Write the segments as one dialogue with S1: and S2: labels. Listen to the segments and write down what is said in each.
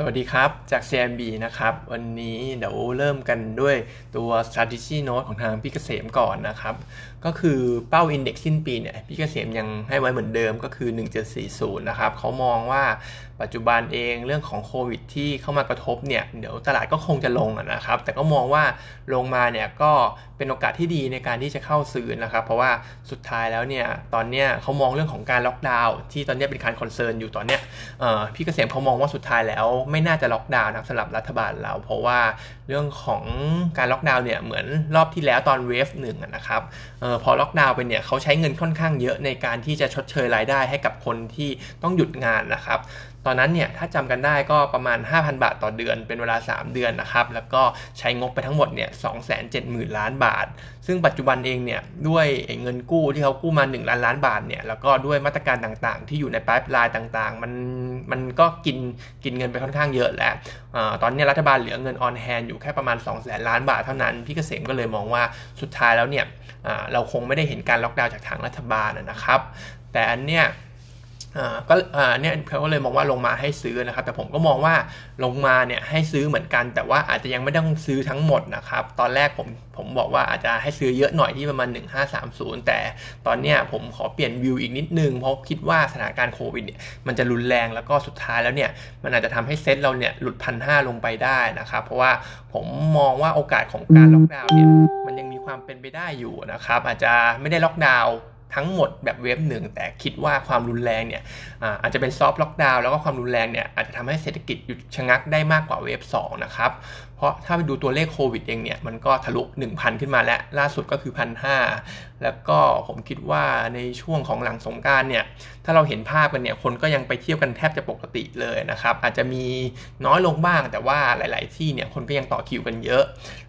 S1: สวัสดีครับ จาก CMB นะครับ วันนี้เดี๋ยวเริ่มกันด้วยตัว strategy note ของทางพี่เกษมก่อนนะครับ ก็คือเป้า index สิ้นปีเนี่ยพี่เกษมยังให้ไว้เหมือนเดิมก็คือ 1740 นะครับเขามองว่า ปัจจุบันเองเรื่องของโควิดที่เข้ามากระทบเนี่ยเดี๋ยวตลาดก็คงจะลงนะครับ แต่ก็มองว่าลงมาเนี่ยก็เป็นโอกาสที่ดีในการที่จะเข้าซื้อนะครับ เพราะว่าสุดท้ายแล้วเนี่ยตอนเนี้ยเขามองเรื่องของการล็อกดาวน์ที่ตอนนี้เป็นการคอนเซิร์นอยู่ตอนเนี้ยพี่เกษมเขามองว่าสุดท้ายแล้วไม่น่าจะล็อกดาวน์นะสำหรับรัฐบาลเรา เพราะว่าเรื่องของการล็อกดาวน์เนี่ยเหมือนรอบที่แล้วตอนเวฟหนึ่งนะครับออพอล็อกดาวน์ไปเนี่ยเขาใช้เงินค่อนข้างเยอะในการที่จะชดเชยรายได้ให้กับคนที่ต้องหยุดงานนะครับ อนนั้นเนี่ยถ้าจำกันได้ก็ประมาณ 5,000 บาทต่อเดือนเป็นเวลา 3 เดือนนะครับ แล้วก็ใช้งบไปทั้งหมดเนี่ย270,000 ล้านบาท ซึ่งปัจจุบันเองเนี่ยด้วยเงินกู้ที่เขากู้มา 1 ล้านล้านบาทเนี่ยแล้วก็ด้วยมาตรการต่างๆ ที่อยู่ในปลายปลายต่างๆ มันมันก็กินกินเงินไปค่อนข้างเยอะแล้วตอนนี้รัฐบาลเหลือเงินออนแฮนอยู่แค่ประมาณ 2 0 0แสนล้านบาทเท่านั้น พี่เกษมก็เลยมองว่าสุดท้ายแล้วเนี่ยเราคงไม่ได้เห็นการล็อกดาวน์จากทางรัฐบาลนะครับ แต่อันเนี้ย ก็เนี่ยเขาก็เลยมองว่าลงมาให้ซื้อนะครับ แต่ผมก็มองว่าลงมาเนี่ยให้ซื้อเหมือนกัน แต่ว่าอาจจะยังไม่ต้องซื้อทั้งหมดนะครับ ตอนแรกผมผมบอกว่าอาจจะให้ซื้อเยอะหน่อยที่ประมาณ 1530 แต่ตอนเนี้ยผมขอเปลี่ยนวิวอีกนิดนึง เพราะคิดว่าสถานการณ์โควิดเนี่ยมันจะรุนแรงแล้วก็สุดท้ายแล้วเนี่ยมันอาจจะทำให้เซ็ตเราเนี่ยหลุดพันห้าลงไปได้นะครับ เพราะว่าผมมองว่าโอกาสของการล็อกดาวน์เนี่ยมันยังมีความเป็นไปได้อยู่นะครับ อาจจะไม่ได้ล็อกดาวน์ ทั้งหมดแบบ wave หนึ่งแต่คิดว่าความรุนแรงเนี่ยอาจจะเป็น soft lockdown แล้วก็ความรุนแรงเนี่ยอาจจะทำให้เศรษฐกิจหยุดชะงักได้มากกว่า wave 2นะครับ เพราะถ้าไปดูตัวเลขโควิดเองเนี่ย มันก็ทะลุ 1,000 ขึ้นมาแล้ว ล่าสุดก็คือ 1,500 แล้วก็ผมคิดว่าในช่วงของหลังสงกรานต์เนี่ย ถ้าเราเห็นภาพกันเนี่ย คนก็ยังไปเที่ยวกันแทบจะปกติเลยนะครับ อาจจะมีน้อยลงบ้าง แต่ว่าหลาย ๆ ที่เนี่ย คนก็ยังต่อคิวกันเยอะ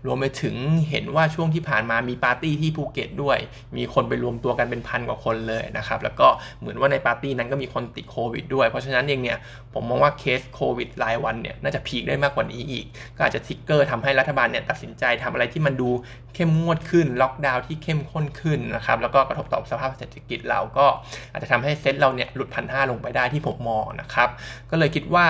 S1: รวมไปถึงเห็นว่าช่วงที่ผ่านมามีปาร์ตี้ที่ภูเก็ตด้วย มีคนไปรวมตัวกันเป็นพันกว่าคนเลยนะครับ แล้วก็เหมือนว่าในปาร์ตี้นั้นก็มีคนติดโควิดด้วย เพราะฉะนั้นเองเนี่ย ผมมองว่าเคสโควิดรายวันเนี่ย น่าจะ peak ได้มากกว่านี้อีก ก็อาจจะ trigger ทำให้รัฐบาลเนี่ยตัดสินใจทำอะไรที่มันดูเข้มงวดขึ้น ล็อกดาวน์ที่เข้มข้นขึ้นนะครับ แล้วก็กระทบต่อสภาพเศรษฐกิจเราก็อาจจะทำให้เซ็ตเราเนี่ยหลุดพันห้าลงไปได้ที่ผมมองนะครับ ก็เลยคิดว่า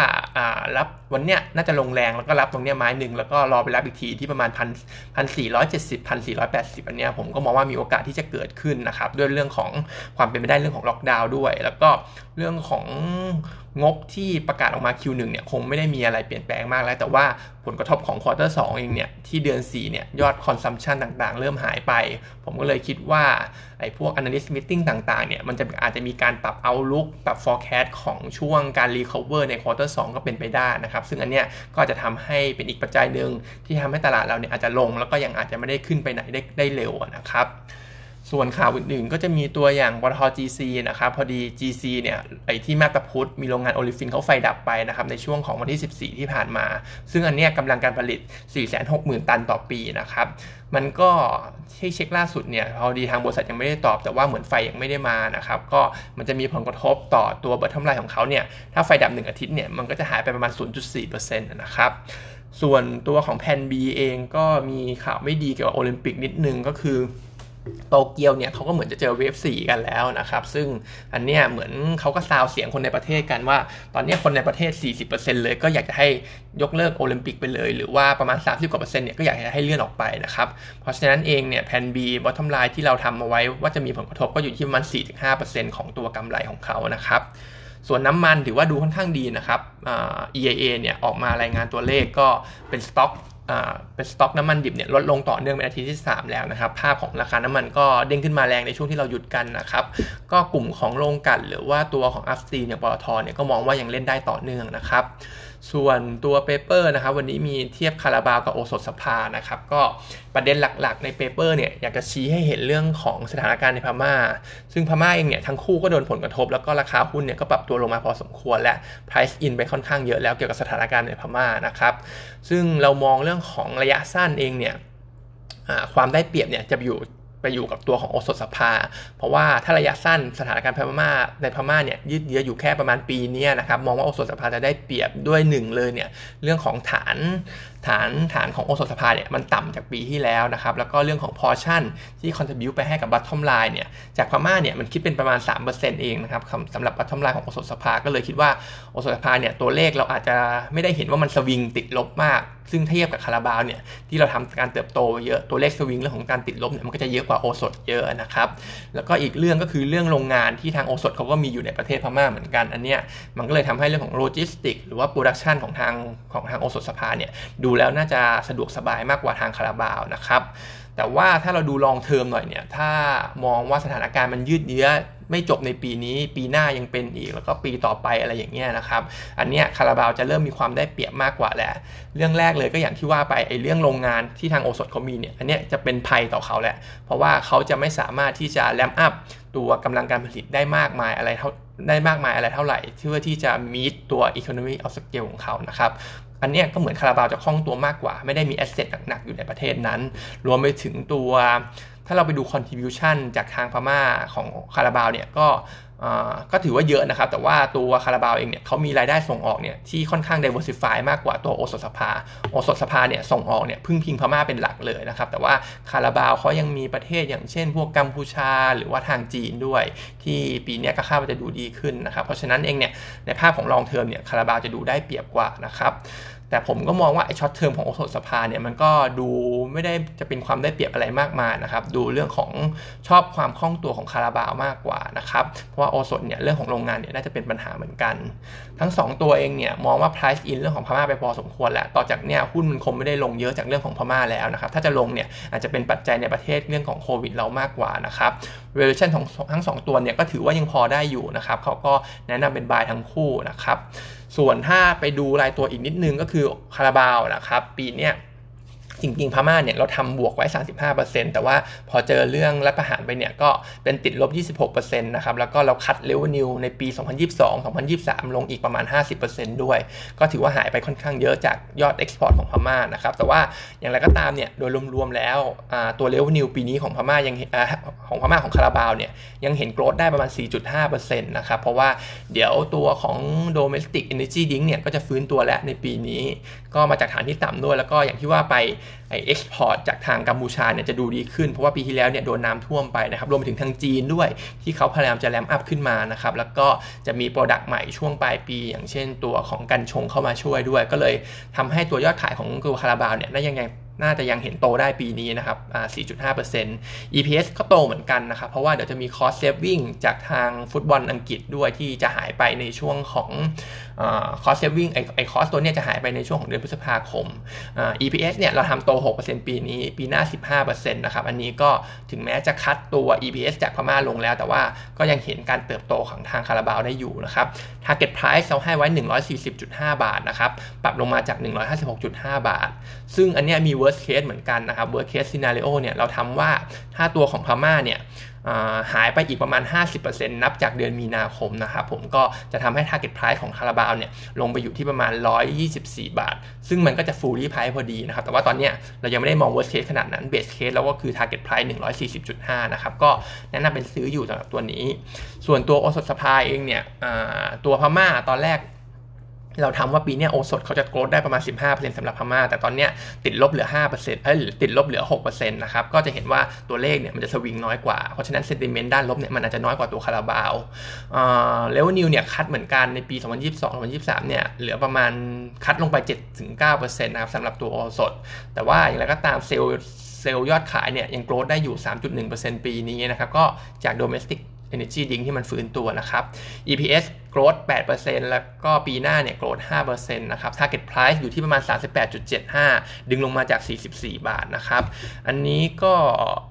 S1: รับวันเนี้ยน่าจะลงแรงแล้วก็รับตรงเนี้ยไม้หนึ่งแล้วก็รอไปรับอีกทีที่ประมาณพันพันสี่ร้อยเจ็ดสิบพันสี่ร้อยแปดสิบอันเนี้ยผมก็มองว่ามีโอกาสที่จะเกิดขึ้นนะครับ ด้วยเรื่องของความเป็นไปได้เรื่องของล็อกดาวน์ด้วย แล้วก็เรื่องของงบที่ประกาศออกมา Q1 เนี่ยคงไม่ได้มีอะไรเปลี่ยนแปลงมากแล้ว แต่ว่าผลกระทบของ quarter สองเองเนี่ยที่เดือน 4 เนี่ยยอด consumption ต่างๆ เริ่มหายไป ผมก็เลยคิดว่าไอ้พวก analyst meeting ต่างๆ เนี่ยมันจะอาจจะมีการปรับ outlook ปรับ forecast ของช่วงการ recover ใน quarter สองก็เป็นไปได้นะครับ ซึ่งอันเนี้ยก็จะทำให้เป็นอีกปัจจัยหนึ่งที่ทำให้ตลาดเราเนี่ยอาจจะลงแล้วก็ยังอาจจะไม่ได้ขึ้นไปไหนได้ได้เร็วนะครับ ส่วนข่าวอื่นๆ ก็จะมีตัวอย่างปตท GC นะครับพอดี GC เนี่ยไอ้ที่มาบตาพุดมีโรงงาน olefin เขาไฟดับไปนะครับในช่วงของวันที่ 14 ที่ผ่านมา ซึ่งอันเนี้ยกำลังการผลิต 460,000 ตันต่อปีนะครับมันก็ที่เช็คล่าสุดเนี่ยพอดีทางบริษัทยังไม่ได้ตอบแต่ว่าเหมือนไฟยังไม่ได้มานะครับก็มันจะมีผลกระทบต่อตัว bottom line ของเขาเนี่ยถ้าไฟดับ 1 อาทิตย์เนี่ยมันก็จะหายไปประมาณ 0.4%นะครับส่วนตัวของแพน B เองก็มีข่าวไม่ดีเกี่ยวกับโอลิมปิกนิดนึงก็คือ โตเกียวเนี่ยเขาก็เหมือนจะเจอเวฟสี่กันแล้วนะครับ ซึ่งอันเนี้ยเหมือนเขาก็ซาวเสียงคนในประเทศกันว่า ตอนนี้คนในประเทศ 40%เลยก็อยากจะให้ยกเลิกโอลิมปิกไปเลย หรือว่าประมาณ 30กว่าเปอร์เซ็นต์เนี่ยก็อยากจะให้เลื่อนออกไปนะครับ เพราะฉะนั้นเองเนี่ยแผน B bottom line ที่เราทำมาไว้ว่าจะมีผลกระทบก็อยู่ที่ประมาณ 4-5%ของตัวกำไรของเขานะครับส่วนน้ำมันถือว่าดูค่อนข้างดีนะครับ EIA เนี่ยออกมารายงานตัวเลขก็เป็นสต็อก เป็นสต็อกน้ำมันดิบเนี่ยลดลงต่อเนื่องเป็นอาทิตย์ที่ 3 แล้วนะครับ ภาพของราคาน้ำมันก็เด้งขึ้นมาแรงในช่วงที่เราหยุดกันนะครับ ก็กลุ่มของโรงกลั่น หรือว่าตัวของ upstream เนี่ยปตทเนี่ยก็มองว่ายังเล่นได้ต่อเนื่องนะครับ ส่วนตัว paper นะครับวันนี้มีเทียบคาราบาวกับโอสถสภานะครับก็ประเด็นหลักๆ ใน paper เนี่ยอยากจะชี้ให้เห็นเรื่องของสถานการณ์ในพม่า ซึ่งพม่าเองเนี่ยทั้งคู่ก็โดนผลกระทบ แล้วก็ราคาหุ้นเนี่ยก็ปรับตัวลงมาพอสมควรและ price in ไปค่อนข้างเยอะแล้วเกี่ยวกับสถานการณ์ในพม่านะครับซึ่งเรามองเรื่องของระยะสั้นเองเนี่ยความได้เปรียบเนี่ยจะอยู่ไปอยู่กับตัวของโอสถสภา เพราะว่าถ้าระยะสั้นสถานการณ์พม่าในพม่าเนี่ยยืดเยื้ออยู่แค่ประมาณปีนี้นะครับมองว่าโอสถสภาจะได้เปรียบด้วยหนึ่งเลยเนี่ยเรื่องของฐานฐานฐานของโอสถสภาเนี่ยมันต่ำจากปีที่แล้วนะครับแล้วก็เรื่องของพอชั่นที่คอนทริบิวไปให้กับบัตทอมไลน์เนี่ยจากพม่าเนี่ยมันคิดเป็นประมาณ 3%เองนะครับสำหรับ bottom line ของโอสถสภาก็เลยคิดว่าโอสถสภาเนี่ยตัวเลขเราอาจจะไม่ได้เห็นว่ามันสวิงติดลบมาก ซึ่งเทียบกับคาราบาวเนี่ยที่เราทำการเติบโตเยอะตัวเลขสวิงเรื่องของการติดลบเนี่ยมันก็จะเยอะกว่าโอสถเยอะนะครับแล้วก็อีกเรื่องก็คือเรื่องโรงงานที่ทางโอสถเขาก็มีอยู่ในประเทศพม่าเหมือนกันอันเนี้ยมันก็เลยทำให้เรื่องของโลจิสติกหรือว่า production ของทางของทางโอสถสภาเนี่ยดูแล้วน่าจะสะดวกสบายมากกว่าทางคาราบาวนะครับแต่ว่าถ้าเราดูลองเทอมหน่อยเนี่ยถ้ามองว่าสถานการณ์มันยืดเยื้อ ไม่จบในปีนี้ ปีหน้ายังเป็นอีก แล้วก็ปีต่อไปอะไรอย่างเงี้ยนะครับ อันเนี้ยคาราบาวจะเริ่มมีความได้เปรียบมากกว่าแหละเรื่องแรกเลยก็อย่างที่ว่าไปไอ้เรื่องโรงงานที่ทางโอสถเขามีเนี่ย อันเนี้ยจะเป็นภัยต่อเขาแหละ เพราะว่าเขาจะไม่สามารถที่จะแลมอัพตัวกำลังการผลิตได้มากมายอะไรเท่าได้มากมายอะไรเท่าไหร่เพื่อที่จะมีตัว economy of scale ของเขานะครับอันนี้ก็เหมือนคาราบาวจะคล่องตัวมากกว่า ไม่ได้มีแอสเซทหนักๆอยู่ในประเทศนั้น รวมไปถึงตัว ถ้าเราไปดู contribution จากทางพม่าของคาราบาวเนี่ยก็ก็ถือว่าเยอะนะครับ แต่ว่าตัวคาราบาวเองเนี่ยเขามีรายได้ส่งออกเนี่ยที่ค่อนข้าง diversify มากกว่าตัวโอสถสภา โอสถสภาเนี่ยส่งออกเนี่ยพึ่งพิงพม่าเป็นหลักเลยนะครับ แต่ว่าคาราบาวเขายังมีประเทศอย่างเช่น พวกกัมพูชาหรือว่าทางจีนด้วย ที่ปีนี้ก็คาดว่าจะดูดีขึ้นนะครับ เพราะฉะนั้นเองเนี่ยในภาพของ long term เนี่ยคาราบาวจะดูได้เปรียบกว่านะครับ แต่ผมก็มองว่าไอ้ short term ของโอสถสภาเนี่ยมันก็ดูไม่ได้จะเป็นความได้เปรียบอะไรมากมายนะครับ ดูเรื่องของชอบความคล่องตัวของคาราบาวมากกว่านะครับ เพราะว่าโอสถเนี่ยเรื่องของโรงงานเนี่ยน่าจะเป็นปัญหาเหมือนกัน ทั้ง 2 ตัวเองเนี่ยมองว่า price in เรื่องของพม่าไปพอสมควรแหละต่อจากเนี่ยหุ้นมันคงไม่ได้ลงเยอะจากเรื่องของพม่าแล้วนะครับ ถ้าจะลงเนี่ยอาจจะเป็นปัจจัยในประเทศเรื่องของโควิดเรามากกว่านะครับ valuation ของทั้ง 2 ตัวเนี่ยก็ถือว่ายังพอได้อยู่นะครับเขาก็แนะนำเป็น buy ทั้งคู่นะครับ ส่วนถ้าไปดูรายตัวอีกนิดนึงก็คือคาราบาวนะครับ ปีนี้ จริง ๆ พม่าเนี่ยเราทำบวกไว้ 35%แต่ว่าพอเจอเรื่องรัฐประหารไปเนี่ยก็เป็นติดลบ 26%นะครับ แล้วก็เรา cut revenue ในปี 2022 2023 ลงอีกประมาณ 50%ด้วย ก็ถือว่าหายไปค่อนข้างเยอะจากยอด export ของพม่านะครับ แต่ว่าอย่างไรก็ตามเนี่ยโดยรวมๆแล้วตัว revenue ปีนี้ของพม่ายังของพม่าของคาราบาวเนี่ยยังเห็น growth ได้ประมาณ 4.5%นะครับ เพราะว่าเดี๋ยวตัวของ domestic energy drink เนี่ยก็จะฟื้นตัวแล้วในปีนี้ ก็มาจากฐานที่ต่ำด้วยแล้วก็อย่างที่ว่าไปไอ export จากทางกัมพูชาเนี่ยจะดูดีขึ้น เพราะว่าปีที่แล้วเนี่ยโดนน้ำท่วมไปนะครับรวมไปถึงทางจีนด้วย ที่เขาพยายามจะ ramp up ขึ้นมานะครับแล้วก็จะมี product ใหม่ช่วงปลายปี อย่างเช่นตัวของกัญชงเข้ามาช่วยด้วย ก็เลยทำให้ตัวยอดขายของตัวคาราบาวเนี่ยได้ยังไงน่าจะยังเห็นโตได้ปีนี้นะครับ 4.5% EPS ก็โตเหมือนกันนะครับ เพราะว่าเดี๋ยวจะมี cost saving จากทางฟุตบอลอังกฤษด้วยที่จะหายไปในช่วงของ cost saving ไอ cost ตัวนี้จะหายไปในช่วงของเดือนพฤษภาคม EPS เนี่ยเราทำโต 6%ปีนี้ปีหน้า 15%นะครับอันนี้ก็ถึงแม้จะ cut ตัว EPS จากพม่าลงแล้ว แต่ว่าก็ยังเห็นการเติบโตของทางคาราบาวได้อยู่นะครับ Target Price เราให้ไว้ 140.5 บาทนะครับปรับลงมาจาก 156.5 บาท ซึ่งอันนี้มี worst case เหมือนกันนะครับ worst case scenario เนี่ยเราทำว่าถ้าตัวของพม่าเนี่ยหายไปอีกประมาณ 50%นับจากเดือนมีนาคมนะครับผมก็จะทำให้ target price ของคาราบาวเนี่ยลงไปอยู่ที่ประมาณ 124 บาท ซึ่งมันก็จะ fully price พอดีนะครับ แต่ว่าตอนนี้เรายังไม่ได้มอง worst case ขนาดนั้น base case แล้วก็คือ target price 140.5 นะครับ ก็แนะนำเป็นซื้ออยู่สำหรับตัวนี้ ส่วนตัวโอสถสภาเองเนี่ยตัวพม่าตอนแรก เราทำว่าปีนี้โอสถเขาจะ growth ได้ประมาณ 15%สำหรับพม่า แต่ตอนนี้ติดลบเหลือ 5%เอ้ยติดลบเหลือ 6%นะครับ ก็จะเห็นว่าตัวเลขเนี่ยมันจะสวิงน้อยกว่า เพราะฉะนั้น sentiment ด้านลบเนี่ยมันอาจจะน้อยกว่าตัวคาราบาว revenue เนี่ย cut เหมือนกันในปี 2022-2023 เนี่ยเหลือประมาณ cut ลงไป 7-9%นะครับสำหรับตัวโอสถ แต่ว่าอย่างไรก็ตามเซลล์เซลล์ยอดขายเนี่ยยังโกรดได้อยู่ 3.1%ปีนี้นะครับ ก็จาก domestic Energy Drink ที่มันฟื้นตัวนะครับ EPS growth 8%แล้วก็ปีหน้าเนี่ย growth 5%นะครับ target price อยู่ที่ประมาณ 38.75 ดึงลงมาจาก 44 บาทนะครับ อันนี้ก็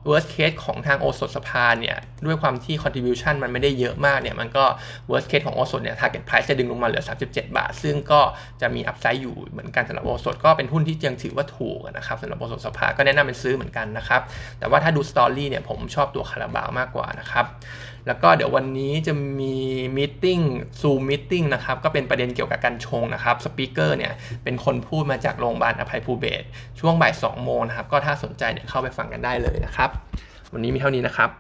S1: worst case ของทางโอสถสภาเนี่ย ด้วยความที่ contribution มันไม่ได้เยอะมากเนี่ย มันก็ worst case ของโอสถเนี่ย target price จะดึงลงมาเหลือ 37 บาท ซึ่งก็จะมี upside อยู่เหมือนกันสำหรับโอสถก็เป็นหุ้นที่ยังถือว่าถูกนะครับสำหรับโอสถสภาก็แนะนำเป็นซื้อเหมือนกันนะครับ แต่ว่าถ้าดูสตอรี่เนี่ยผมชอบตัวคาราบาวมากกว่านะครับแล้วก็เดี๋ยววันนี้จะมีมิ팅ซูมมิ팅นะครับก็เป็นประเด็นเกี่ยวกับการชงนะครับสปีกเกอร์เนี่ยเป็นคนพูดมาจากโรงพยาบาลอภัยภูเบศช่วงบ่าย2โมงนะครับก็ถ้าสนใจเนี่ยเข้าไปฟังกันได้เลยนะครับ วันนี้มีเท่านี้นะครับ